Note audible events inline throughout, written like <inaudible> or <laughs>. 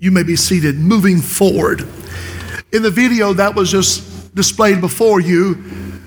You may be seated, moving forward. In the video that was just displayed before you,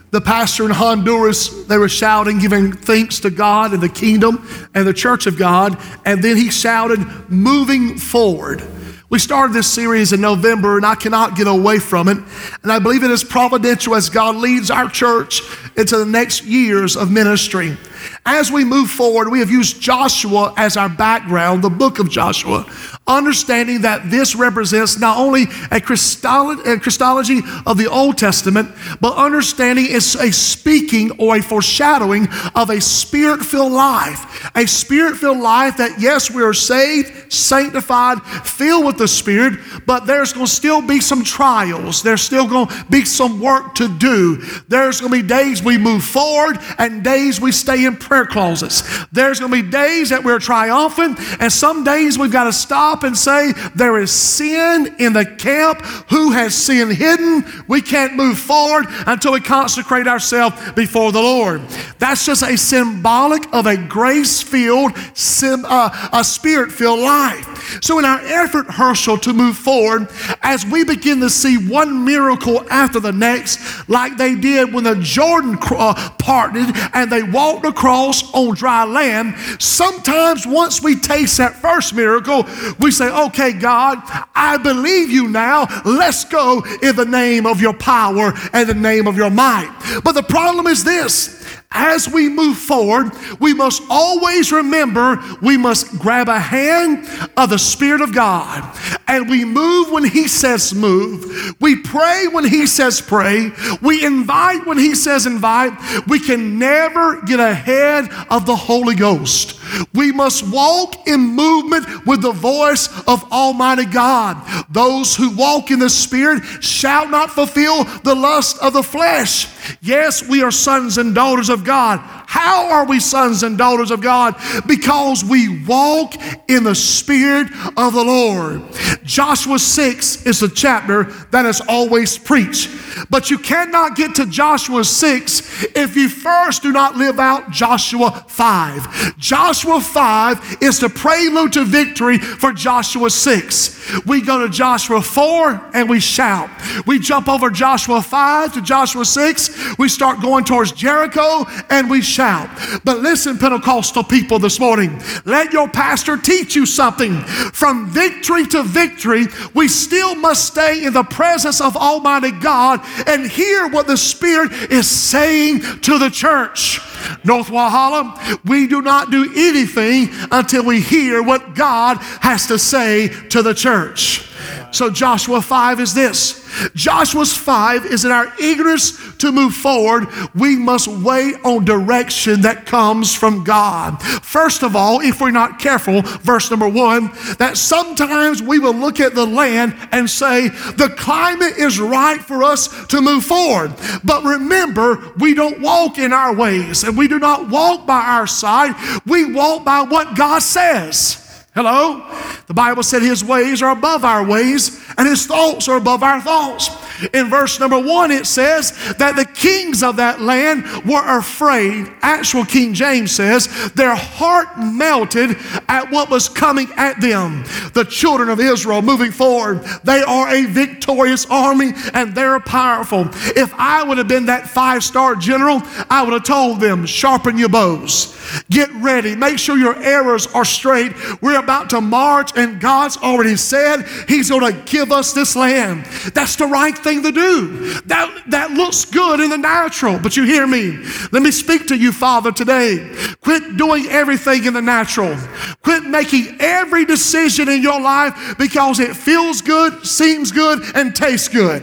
the pastor in Honduras, they were shouting, giving thanks to God and the kingdom and the church of God. And then he shouted, moving forward. We started this series in November, and I cannot get away from it. And I believe it is providential as God leads our church into the next years of ministry. As we move forward, we have used Joshua as our background, the book of Joshua, understanding that this represents not only a Christology of the Old Testament, but understanding it's a speaking or a foreshadowing of a spirit filled life. A spirit filled life that, yes, we are saved, sanctified, filled with the Spirit, but there's going to still be some trials. There's still going to be some work to do. There's going to be days we move forward and days we stay in prayer closets. There's going to be days that we're triumphant, and some days we've got to stop and say, There is sin in the camp. Who has sin hidden? We can't move forward until we consecrate ourselves before the Lord. That's just a symbolic of a grace filled, uh, a spirit filled life. So, in our effort, Herschel, to move forward, as we begin to see one miracle after the next, like they did when the Jordan uh, parted and they walked across on dry land, sometimes once we taste that first miracle, we say, Okay, God, I believe you now. Let's go in the name of your power and the name of your might. But the problem is this as we move forward, we must always remember we must grab a hand of the Spirit of God and we move when He says move. We pray when He says pray. We invite when He says invite. We can never get ahead of the Holy Ghost. We must walk in movement with the voice of Almighty God. Those who walk in the Spirit shall not fulfill the lust of the flesh. Yes, we are sons and daughters of God. How are we sons and daughters of God? Because we walk in the Spirit of the Lord. Joshua 6 is the chapter that is always preached. But you cannot get to Joshua 6 if you first do not live out Joshua 5. Joshua 5 is the prelude to victory for Joshua 6. We go to Joshua 4 and we shout. We jump over Joshua 5 to Joshua 6. We start going towards Jericho and we shout. Out, but listen, Pentecostal people, this morning, let your pastor teach you something. From victory to victory, we still must stay in the presence of Almighty God and hear what the Spirit is saying to the church. North Walhalla, we do not do anything until we hear what God has to say to the church. So, Joshua 5 is this Joshua's 5 is in our eagerness to move forward, we must wait on direction that comes from God. First of all, if we're not careful, verse number one, that sometimes we will look at the land and say, the climate is right for us to move forward. But remember, we don't walk in our ways and we do not walk by our side, we walk by what God says. Hello? The Bible said his ways are above our ways and his thoughts are above our thoughts. In verse number one, it says that the kings of that land were afraid. Actual King James says their heart melted at what was coming at them. The children of Israel moving forward, they are a victorious army and they're powerful. If I would have been that five star general, I would have told them, sharpen your bows, get ready, make sure your arrows are straight. We're about to march, and God's already said He's going to give us this land. That's the right thing to do. That, that looks good in the natural, but you hear me. Let me speak to you, Father, today. Quit doing everything in the natural. Quit making every decision in your life because it feels good, seems good, and tastes good.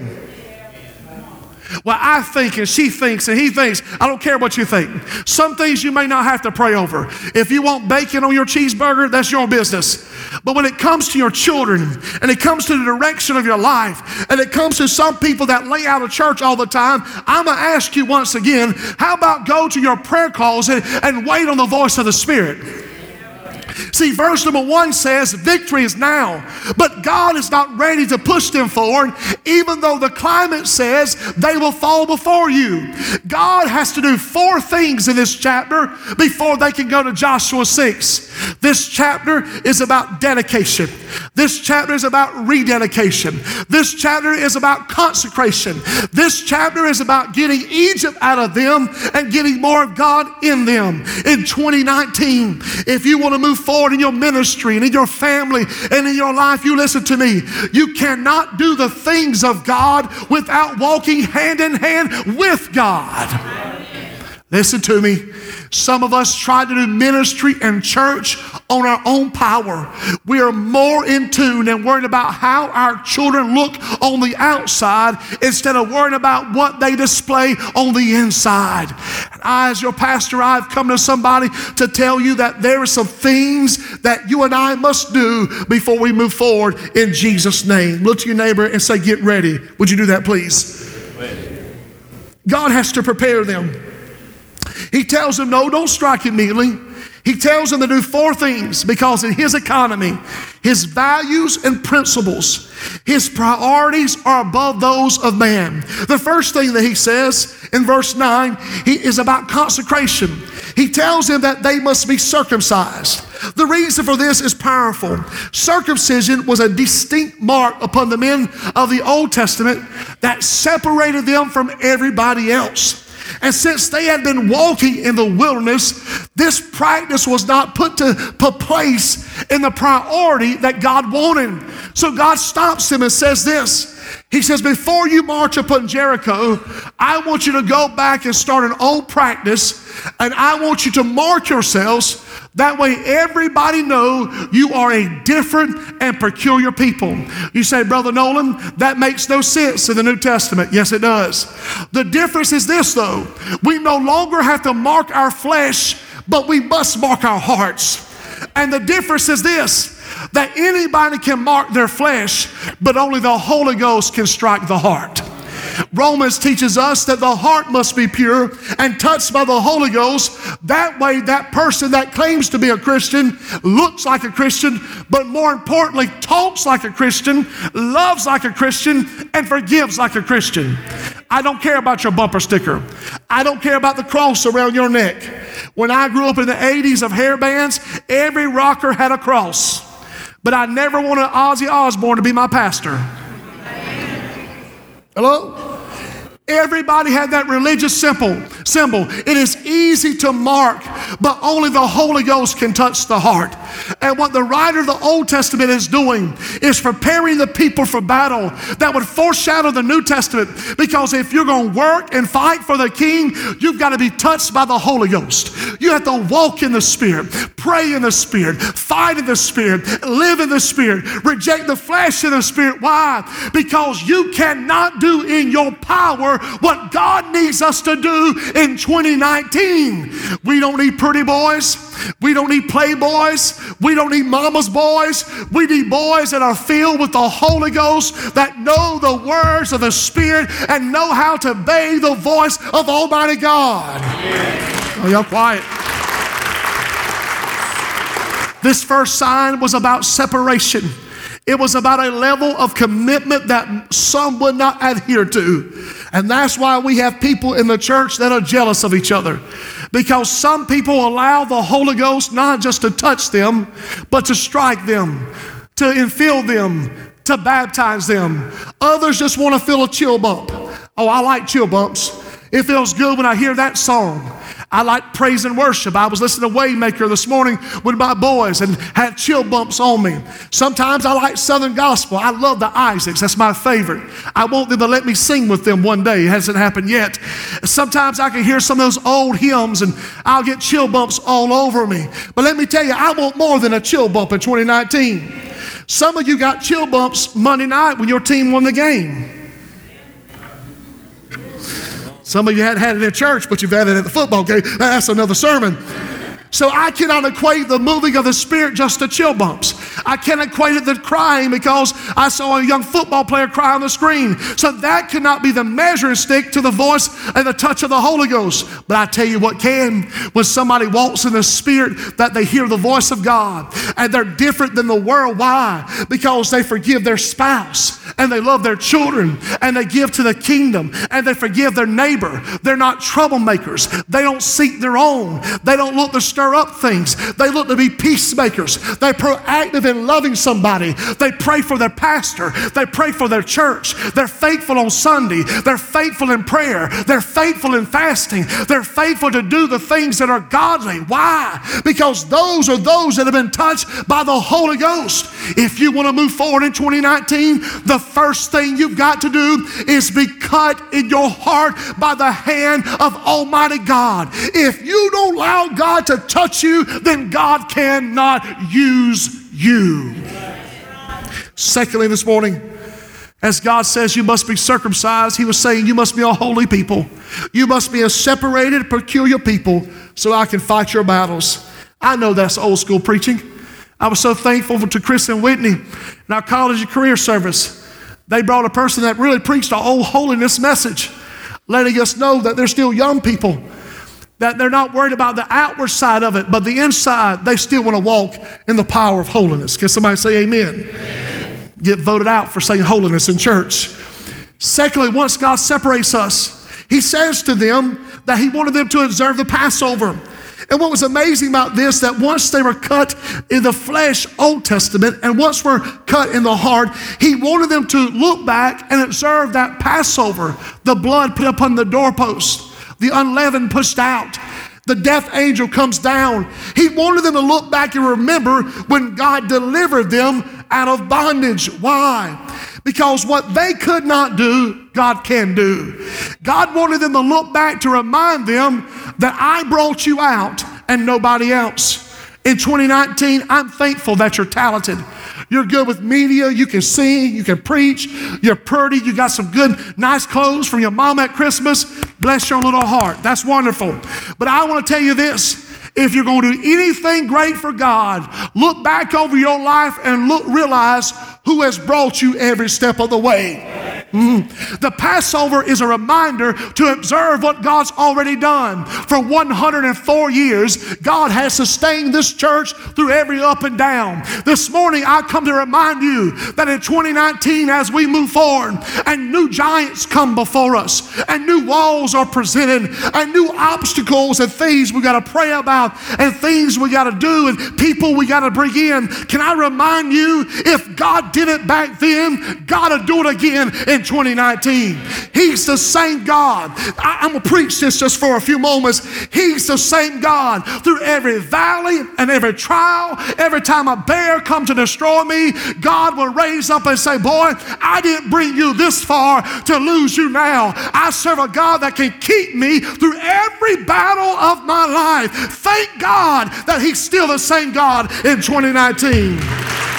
Well, I think and she thinks and he thinks. I don't care what you think. Some things you may not have to pray over. If you want bacon on your cheeseburger, that's your business. But when it comes to your children and it comes to the direction of your life and it comes to some people that lay out of church all the time, I'm going to ask you once again how about go to your prayer closet and wait on the voice of the Spirit? See, verse number one says victory is now, but God is not ready to push them forward, even though the climate says they will fall before you. God has to do four things in this chapter before they can go to Joshua 6. This chapter is about dedication. This chapter is about rededication. This chapter is about consecration. This chapter is about getting Egypt out of them and getting more of God in them. In 2019, if you want to move forward in your ministry and in your family and in your life, you listen to me. You cannot do the things of God without walking hand in hand with God. Listen to me. Some of us try to do ministry and church on our own power. We are more in tune and worrying about how our children look on the outside instead of worrying about what they display on the inside. And I, as your pastor, I've come to somebody to tell you that there are some things that you and I must do before we move forward in Jesus' name. Look to your neighbor and say, Get ready. Would you do that, please? God has to prepare them. He tells them, no, don't strike immediately. He tells them to do four things because in his economy, his values and principles, his priorities are above those of man. The first thing that he says in verse 9 he is about consecration. He tells them that they must be circumcised. The reason for this is powerful. Circumcision was a distinct mark upon the men of the Old Testament that separated them from everybody else. And since they had been walking in the wilderness, this practice was not put to place in the priority that God wanted. So God stops them and says this. He says, Before you march upon Jericho, I want you to go back and start an old practice, and I want you to mark yourselves that way everybody know you are a different and peculiar people. You say, Brother Nolan, that makes no sense in the New Testament. Yes, it does. The difference is this though. We no longer have to mark our flesh, but we must mark our hearts. And the difference is this that anybody can mark their flesh, but only the Holy Ghost can strike the heart. Romans teaches us that the heart must be pure and touched by the Holy Ghost. That way, that person that claims to be a Christian looks like a Christian, but more importantly, talks like a Christian, loves like a Christian, and forgives like a Christian. I don't care about your bumper sticker. I don't care about the cross around your neck. When I grew up in the 80s of hair bands, every rocker had a cross. But I never wanted Ozzy Osbourne to be my pastor. Hello? Everybody had that religious symbol. Symbol. It is easy to mark, but only the Holy Ghost can touch the heart. And what the writer of the Old Testament is doing is preparing the people for battle that would foreshadow the New Testament. Because if you're going to work and fight for the King, you've got to be touched by the Holy Ghost. You have to walk in the Spirit, pray in the Spirit, fight in the Spirit, live in the Spirit, reject the flesh in the Spirit. Why? Because you cannot do in your power what God needs us to do in 2019. We don't need pretty boys. We don't need playboys. We don't need mama's boys. We need boys that are filled with the Holy Ghost that know the words of the Spirit and know how to obey the voice of Almighty God. Y'all quiet. This first sign was about separation. It was about a level of commitment that some would not adhere to. And that's why we have people in the church that are jealous of each other. Because some people allow the Holy Ghost not just to touch them, but to strike them, to infill them, to baptize them. Others just want to feel a chill bump. Oh, I like chill bumps. It feels good when I hear that song. I like praise and worship. I was listening to Waymaker this morning with my boys and had chill bumps on me. Sometimes I like Southern gospel. I love the Isaacs. That's my favorite. I want them to let me sing with them one day. It hasn't happened yet. Sometimes I can hear some of those old hymns and I'll get chill bumps all over me. But let me tell you, I want more than a chill bump in 2019. Some of you got chill bumps Monday night when your team won the game. Some of you hadn't had it in church, but you've had it at the football game. That's another sermon. So I cannot equate the moving of the Spirit just to chill bumps. I can't equate it to crying because I saw a young football player cry on the screen. So that cannot be the measuring stick to the voice and the touch of the Holy Ghost. But I tell you what can. When somebody walks in the Spirit, that they hear the voice of God and they're different than the world. Why? Because they forgive their spouse and they love their children and they give to the kingdom and they forgive their neighbor. They're not troublemakers. They don't seek their own. They don't look to stir up things. They look to be peacemakers. They're proactive in loving somebody. They pray for their pastor. They pray for their church. They're faithful on Sunday. They're faithful in prayer. They're faithful in fasting. They're faithful to do the things that are godly. Why? Because those are those that have been touched by the Holy Ghost. If you want to move forward in 2019, the first thing you've got to do is be cut in your heart by the hand of Almighty God. If you don't allow God to touch you, then God cannot use you. Secondly, this morning, as God says, you must be circumcised, He was saying, you must be a holy people. You must be a separated, peculiar people so I can fight your battles. I know that's old school preaching. I was so thankful to Chris and Whitney in our college and career service. They brought a person that really preached a whole holiness message, letting us know that they're still young people that they're not worried about the outward side of it, but the inside, they still want to walk in the power of holiness. Can somebody say amen? amen? Get voted out for saying holiness in church. Secondly, once God separates us, He says to them that He wanted them to observe the Passover. And what was amazing about this, that once they were cut in the flesh, Old Testament, and once were cut in the heart, he wanted them to look back and observe that Passover, the blood put upon the doorpost the unleavened pushed out. The death angel comes down. He wanted them to look back and remember when God delivered them out of bondage. Why? Because what they could not do, God can do. God wanted them to look back to remind them that I brought you out and nobody else. In 2019, I'm thankful that you're talented. You're good with media. You can sing. You can preach. You're pretty. You got some good, nice clothes from your mom at Christmas. Bless your little heart. That's wonderful. But I want to tell you this. If you're going to do anything great for God, look back over your life and look, realize who has brought you every step of the way. Mm. The Passover is a reminder to observe what God's already done. For 104 years, God has sustained this church through every up and down. This morning, I come to remind you that in 2019, as we move forward and new giants come before us, and new walls are presented, and new obstacles and things we got to pray about, and things we got to do, and people we got to bring in. Can I remind you, if God did it back then, God will do it again in in 2019. He's the same God. I, am going to preach this just for a few moments. He's the same God through every valley and every trial. Every time a bear comes to destroy me, God will raise up and say, Boy, I didn't bring you this far to lose you now. I serve a God that can keep me through every battle of my life. Thank God that He's still the same God in 2019.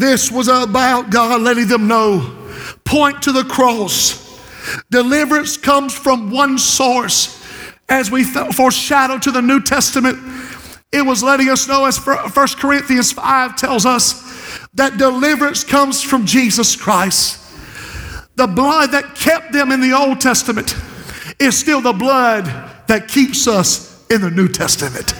This was about God letting them know point to the cross. Deliverance comes from one source. As we foreshadow to the New Testament, it was letting us know, as 1 Corinthians 5 tells us, that deliverance comes from Jesus Christ. The blood that kept them in the Old Testament is still the blood that keeps us in the New Testament.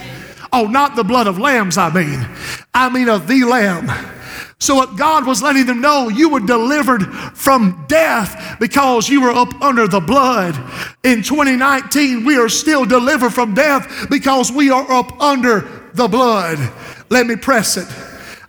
Oh, not the blood of lambs, I mean. I mean of the Lamb so, what God was letting them know, you were delivered from death because you were up under the blood. In 2019, we are still delivered from death because we are up under the blood. Let me press it.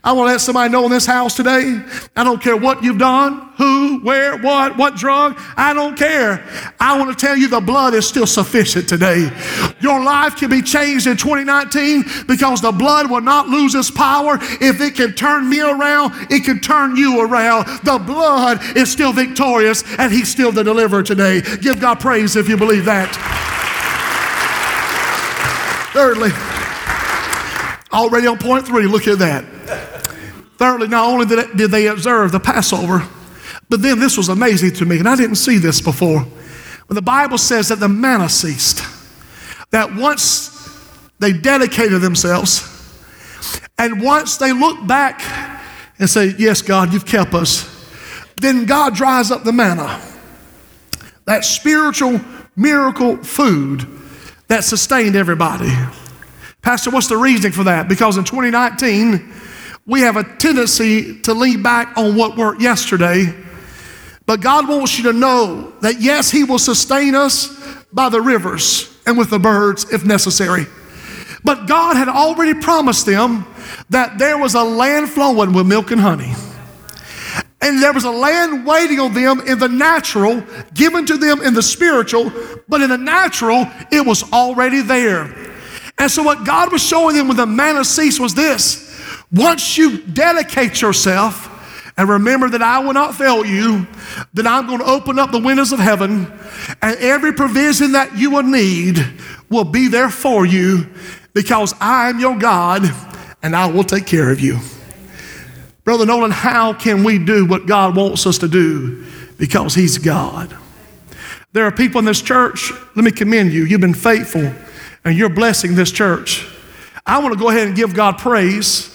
I want to let somebody know in this house today. I don't care what you've done, who, where, what, what drug. I don't care. I want to tell you the blood is still sufficient today. Your life can be changed in 2019 because the blood will not lose its power. If it can turn me around, it can turn you around. The blood is still victorious and He's still the deliverer today. Give God praise if you believe that. Thirdly, already on point three, look at that. Thirdly, not only did they observe the Passover, but then this was amazing to me, and I didn't see this before. But the Bible says that the manna ceased, that once they dedicated themselves, and once they look back and say, Yes, God, you've kept us, then God dries up the manna. That spiritual miracle food that sustained everybody. Pastor, what's the reason for that? Because in 2019, we have a tendency to lean back on what worked yesterday. But God wants you to know that yes, He will sustain us by the rivers and with the birds if necessary. But God had already promised them that there was a land flowing with milk and honey. And there was a land waiting on them in the natural, given to them in the spiritual, but in the natural, it was already there. And so, what God was showing them when the manna ceased was this once you dedicate yourself and remember that I will not fail you, then I'm going to open up the windows of heaven, and every provision that you will need will be there for you because I am your God and I will take care of you. Brother Nolan, how can we do what God wants us to do? Because He's God. There are people in this church, let me commend you. You've been faithful and you're blessing this church. I want to go ahead and give God praise.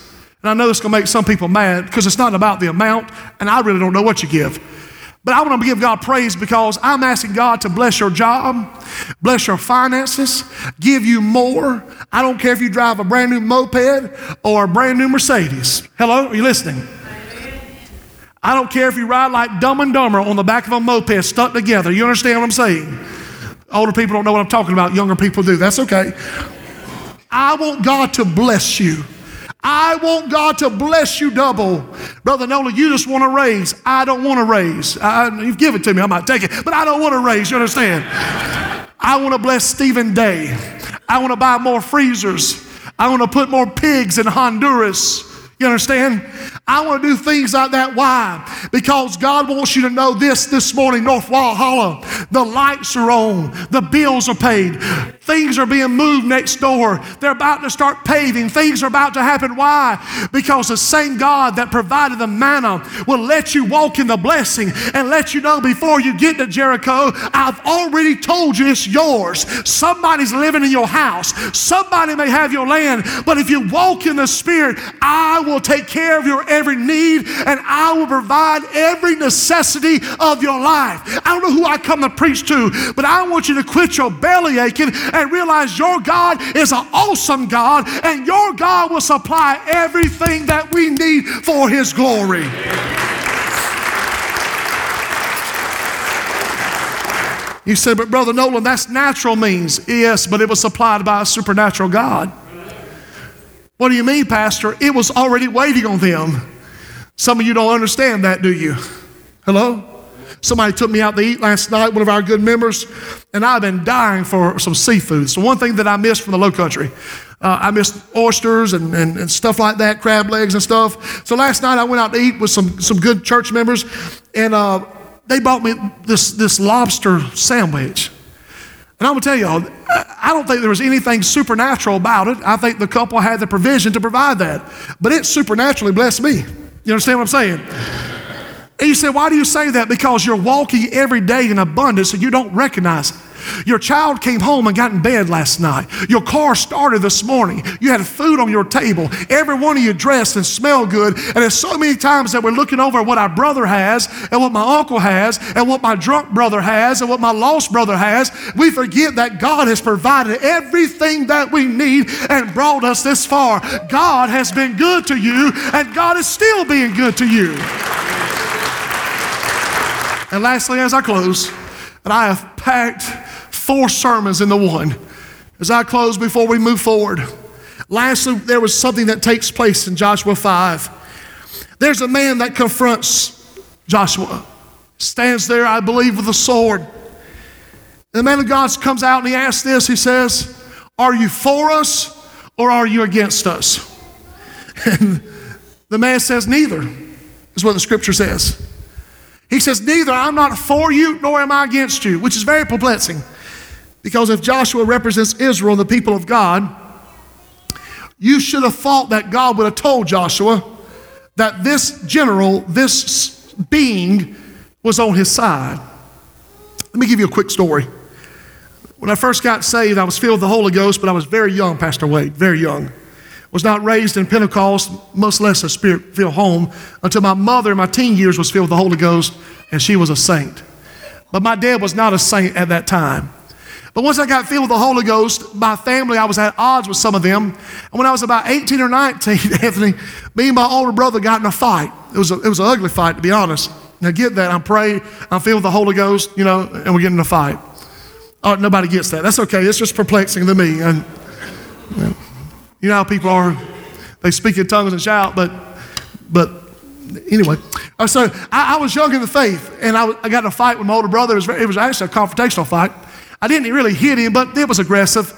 And I know this is going to make some people mad because it's not about the amount, and I really don't know what you give. But I want to give God praise because I'm asking God to bless your job, bless your finances, give you more. I don't care if you drive a brand new moped or a brand new Mercedes. Hello, are you listening? I don't care if you ride like dumb and dumber on the back of a moped stuck together. You understand what I'm saying? Older people don't know what I'm talking about, younger people do. That's okay. I want God to bless you. I want God to bless you double. Brother Nolan, you just want to raise. I don't want to raise. I, you give it to me, I might take it, but I don't want to raise. You understand? I want to bless Stephen Day. I want to buy more freezers. I want to put more pigs in Honduras. You understand? I want to do things like that. Why? Because God wants you to know this this morning, North Walhalla. The lights are on, the bills are paid, things are being moved next door. They're about to start paving, things are about to happen. Why? Because the same God that provided the manna will let you walk in the blessing and let you know before you get to Jericho, I've already told you it's yours. Somebody's living in your house, somebody may have your land, but if you walk in the Spirit, I will take care of your every need and I will provide every necessity of your life. I don't know who I come to preach to, but I want you to quit your belly aching and realize your God is an awesome God and your God will supply everything that we need for His glory. You said, but Brother Nolan, that's natural means. Yes, but it was supplied by a supernatural God. What do you mean, Pastor? It was already waiting on them. Some of you don't understand that, do you? Hello? Somebody took me out to eat last night, one of our good members, and I've been dying for some seafood. So, one thing that I missed from the low country, uh, I missed oysters and, and, and, stuff like that, crab legs and stuff. So, last night I went out to eat with some, some good church members, and uh, they bought me this, this lobster sandwich. And I'm gonna tell y'all, I don't think there was anything supernatural about it. I think the couple had the provision to provide that. But it supernaturally blessed me. You understand what I'm saying? And you say, why do you say that? Because you're walking every day in abundance and you don't recognize it. Your child came home and got in bed last night. Your car started this morning. You had food on your table. Every one of you dressed and smelled good. And there's so many times that we're looking over what our brother has and what my uncle has and what my drunk brother has and what my lost brother has. We forget that God has provided everything that we need and brought us this far. God has been good to you and God is still being good to you. And lastly, as I close, and I have packed four sermons in the one. As I close before we move forward, lastly, there was something that takes place in Joshua 5. There's a man that confronts Joshua, stands there, I believe, with a sword. And the man of God comes out and he asks this He says, Are you for us or are you against us? <laughs> And the man says, Neither, is what the scripture says. He says, Neither, I'm not for you nor am I against you, which is very perplexing. Because if Joshua represents Israel, and the people of God, you should have thought that God would have told Joshua that this general, this being, was on his side. Let me give you a quick story. When I first got saved, I was filled with the Holy Ghost, but I was very young, Pastor Wade, very young. Was not raised in Pentecost, much less a spirit filled home, until my mother in my teen years was filled with the Holy Ghost, and she was a saint. But my dad was not a saint at that time. But once I got filled with the Holy Ghost, my family, I was at odds with some of them. And when I was about 18 or 19, <laughs> Anthony, me and my older brother got in a fight. It was, a, it was an ugly fight, to be honest. Now get that. I'm praying, I'm filled with the Holy Ghost, you know, and we're getting in a fight. Oh, nobody gets that. That's okay. It's just perplexing to me. And you know how people are. They speak in tongues and shout, but but anyway. Uh, so I, I was young in the faith, and I, I, got in a fight with my older brother. It was, it was actually a confrontational fight. I didn't really hit him, but it was aggressive.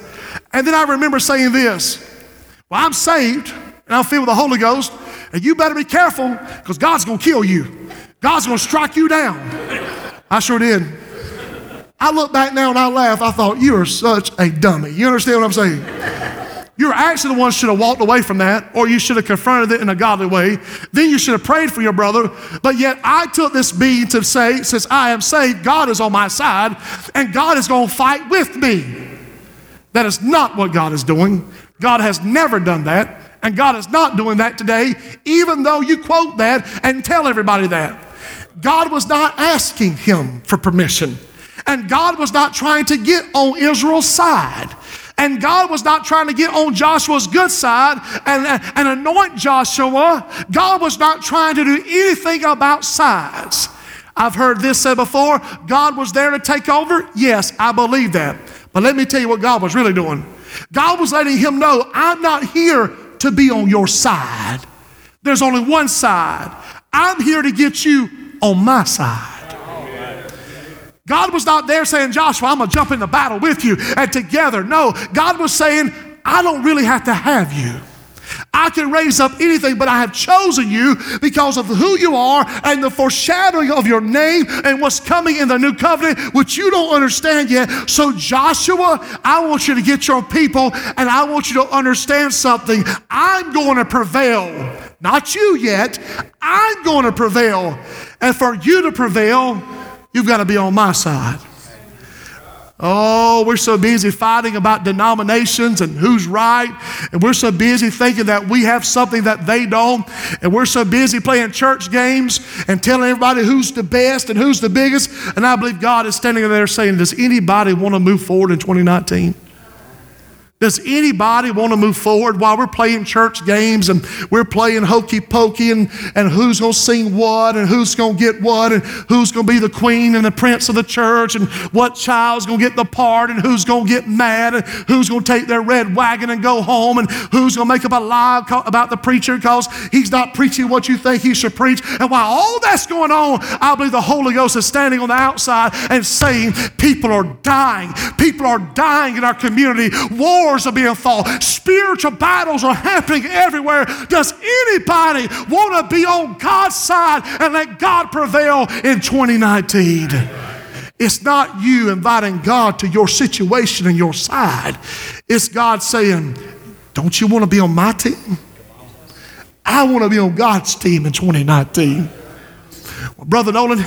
And then I remember saying this Well, I'm saved, and I'm filled with the Holy Ghost, and you better be careful because God's going to kill you. God's going to strike you down. <laughs> I sure did. I look back now and I laugh. I thought, you are such a dummy. You understand what I'm saying? You're actually the one should have walked away from that, or you should have confronted it in a godly way. Then you should have prayed for your brother. But yet I took this being to say, since I am saved, God is on my side, and God is going to fight with me. That is not what God is doing. God has never done that, and God is not doing that today, even though you quote that and tell everybody that. God was not asking him for permission, and God was not trying to get on Israel's side. And God was not trying to get on Joshua's good side and, and anoint Joshua. God was not trying to do anything about sides. I've heard this said before God was there to take over. Yes, I believe that. But let me tell you what God was really doing. God was letting him know, I'm not here to be on your side. There's only one side. I'm here to get you on my side. God was not there saying, Joshua, I'm going to jump in the battle with you and together. No, God was saying, I don't really have to have you. I can raise up anything, but I have chosen you because of who you are and the foreshadowing of your name and what's coming in the new covenant, which you don't understand yet. So, Joshua, I want you to get your people and I want you to understand something. I'm going to prevail. Not you yet. I'm going to prevail. And for you to prevail, You've got to be on my side. Oh, we're so busy fighting about denominations and who's right. And we're so busy thinking that we have something that they don't. And we're so busy playing church games and telling everybody who's the best and who's the biggest. And I believe God is standing there saying, Does anybody want to move forward in 2019? Does anybody want to move forward while we're playing church games and we're playing hokey pokey and, and who's going to sing what and who's going to get what and who's going to be the queen and the prince of the church and what child's going to get the part and who's going to get mad and who's going to take their red wagon and go home and who's going to make up a lie about the preacher because he's not preaching what you think he should preach. And while all that's going on, I believe the Holy Ghost is standing on the outside and saying, People are dying. People are dying in our community. War wars are being fought, spiritual battles are happening everywhere. Does anybody want to be on God's side and let God prevail in 2019? It's not you inviting God to your situation and your side. It's God saying, Don't you want to be on my team? I want to be on God's team in 2019. Well, Brother Nolan,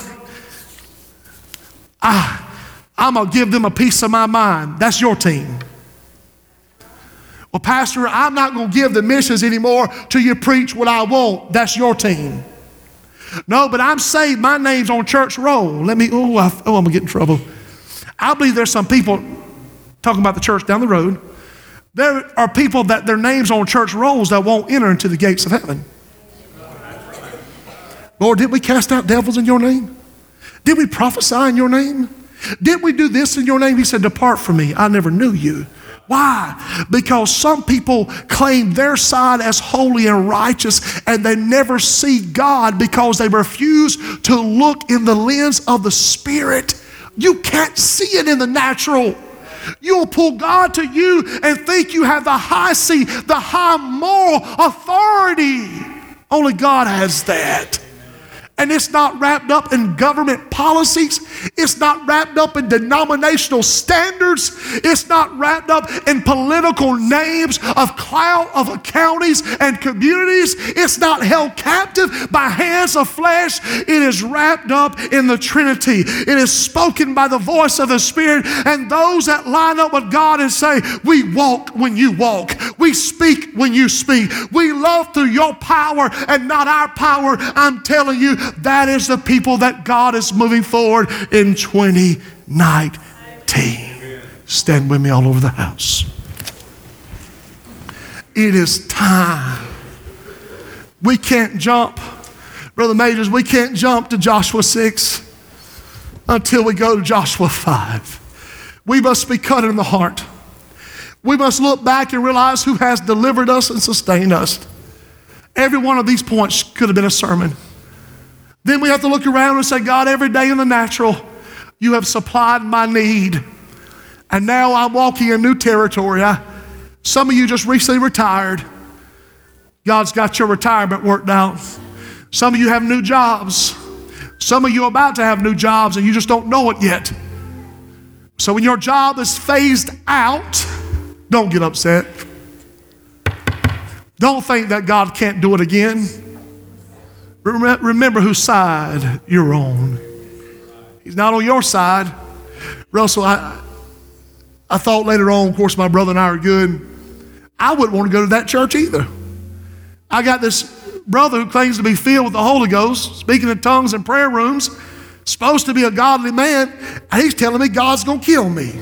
I, I'm going to give them a piece of my mind. That's your team. Well, Pastor, I'm not going to give the missions anymore till you preach what I want. That's your team. No, but I'm saved. My name's on church roll. Let me, oh, I, oh I'm going to get in trouble. I believe there's some people talking about the church down the road. There are people that their names on church rolls that won't enter into the gates of heaven. Lord, did we cast out devils in your name? Did we prophesy in your name? Did we do this in your name? He said, Depart from me. I never knew you. Why? Because some people claim their side as holy and righteous and they never see God because they refuse to look in the lens of the Spirit. You can't see it in the natural. You'll pull God to you and think you have the high seat, the high moral authority. Only God has that. And it's not wrapped up in government policies. It's not wrapped up in denominational standards. It's not wrapped up in political names of clout of counties and communities. It's not held captive by hands of flesh. It is wrapped up in the Trinity. It is spoken by the voice of the Spirit. And those that line up with God and say, We walk when you walk, we speak when you speak, we love through your power and not our power. I'm telling you, that is the people that God is moving forward in 2019. Stand with me all over the house. It is time. We can't jump, Brother Majors, we can't jump to Joshua 6 until we go to Joshua 5. We must be cut in the heart. We must look back and realize who has delivered us and sustained us. Every one of these points could have been a sermon. Then we have to look around and say, God, every day in the natural, you have supplied my need. And now I'm walking in new territory. I, some of you just recently retired. God's got your retirement worked out. Some of you have new jobs. Some of you are about to have new jobs and you just don't know it yet. So when your job is phased out, don't get upset. Don't think that God can't do it again. Remember whose side you're on. He's not on your side. Russell, I, I thought later on, of course, my brother and I are good. I wouldn't want to go to that church either. I got this brother who claims to be filled with the Holy Ghost, speaking in tongues in prayer rooms, supposed to be a godly man, and he's telling me God's going to kill me.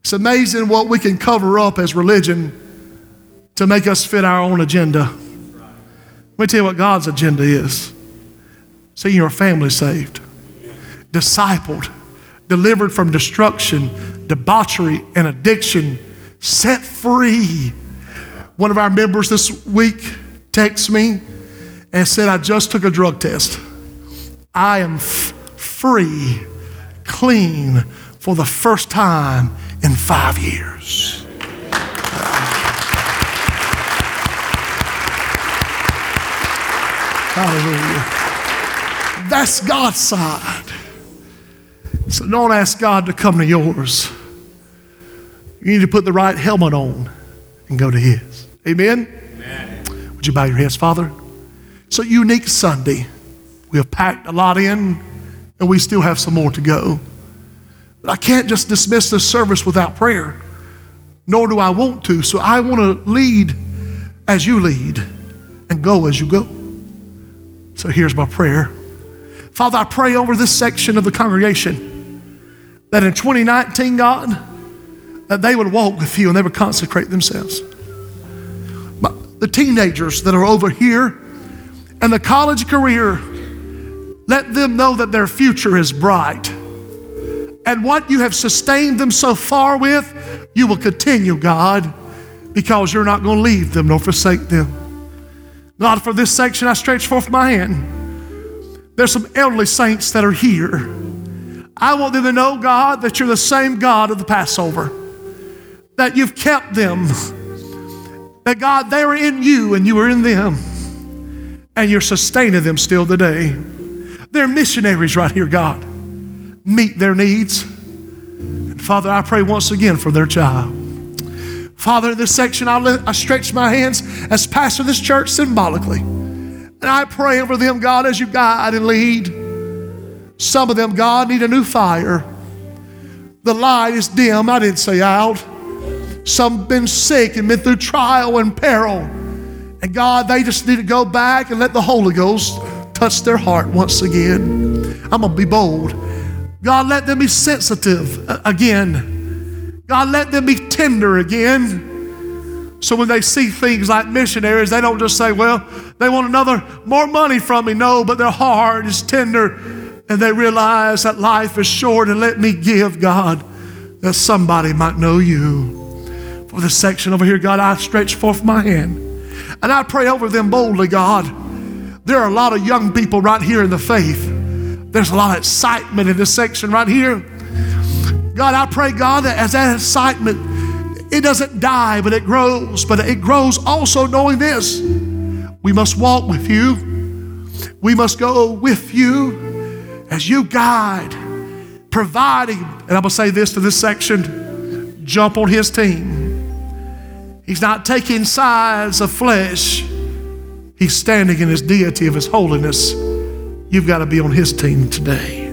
It's amazing what we can cover up as religion to make us fit our own agenda. Let me tell you what God's agenda is seeing your family saved, discipled, delivered from destruction, debauchery, and addiction, set free. One of our members this week texted me and said, I just took a drug test. I am f- free, clean for the first time in five years. Hallelujah. That's God's side. So don't ask God to come to yours. You need to put the right helmet on and go to His. Amen? Amen. Would you bow your heads, Father? So, unique Sunday. We have packed a lot in, and we still have some more to go. I can't just dismiss this service without prayer, nor do I want to. So, I want to lead as you lead and go as you go. So here's my prayer. Father, I pray over this section of the congregation that in 2019, God, that they would walk with you and they would consecrate themselves. But the teenagers that are over here and the college career, let them know that their future is bright. And what you have sustained them so far with, you will continue, God, because you're not going to leave them nor forsake them. God, for this section, I stretch forth my hand. There's some elderly saints that are here. I want them to know, God, that you're the same God of the Passover, that you've kept them, that God, they were in you and you were in them, and you're sustaining them still today. They're missionaries right here, God. Meet their needs. And Father, I pray once again for their child. Father, in this section, I, I stretch my hands as pastor of this church symbolically. And I pray over them, God, as you guide and lead. Some of them, God, need a new fire. The light is dim, I didn't say out. Some been sick and been through trial and peril. And God, they just need to go back and let the Holy Ghost touch their heart once again. I'm going to be bold. God, let them be sensitive uh, again God, let them be tender again. So when they see things like missionaries, they don't just say, well, they want another, more money from me. No, but their heart is tender and they realize that life is short and let me give, God, that somebody might know you. For this section over here, God, I stretch forth my hand and I pray over them boldly, God. There are a lot of young people right here in the faith. There's a lot of excitement in this section right here. God, I pray, God, that as that excitement, it doesn't die, but it grows. But it grows also knowing this we must walk with you. We must go with you as you guide, providing. And I'm going to say this to this section jump on his team. He's not taking sides of flesh, he's standing in his deity of his holiness. You've got to be on his team today.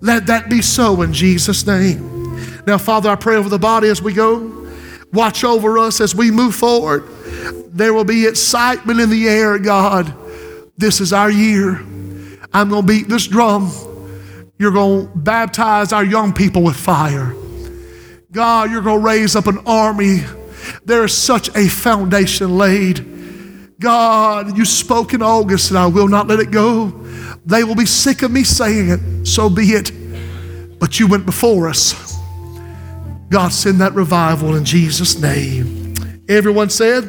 Let that be so in Jesus' name. Now, Father, I pray over the body as we go. Watch over us as we move forward. There will be excitement in the air, God. This is our year. I'm going to beat this drum. You're going to baptize our young people with fire. God, you're going to raise up an army. There is such a foundation laid. God, you spoke in August, and I will not let it go. They will be sick of me saying it, so be it. But you went before us. God, send that revival in Jesus' name. Everyone said,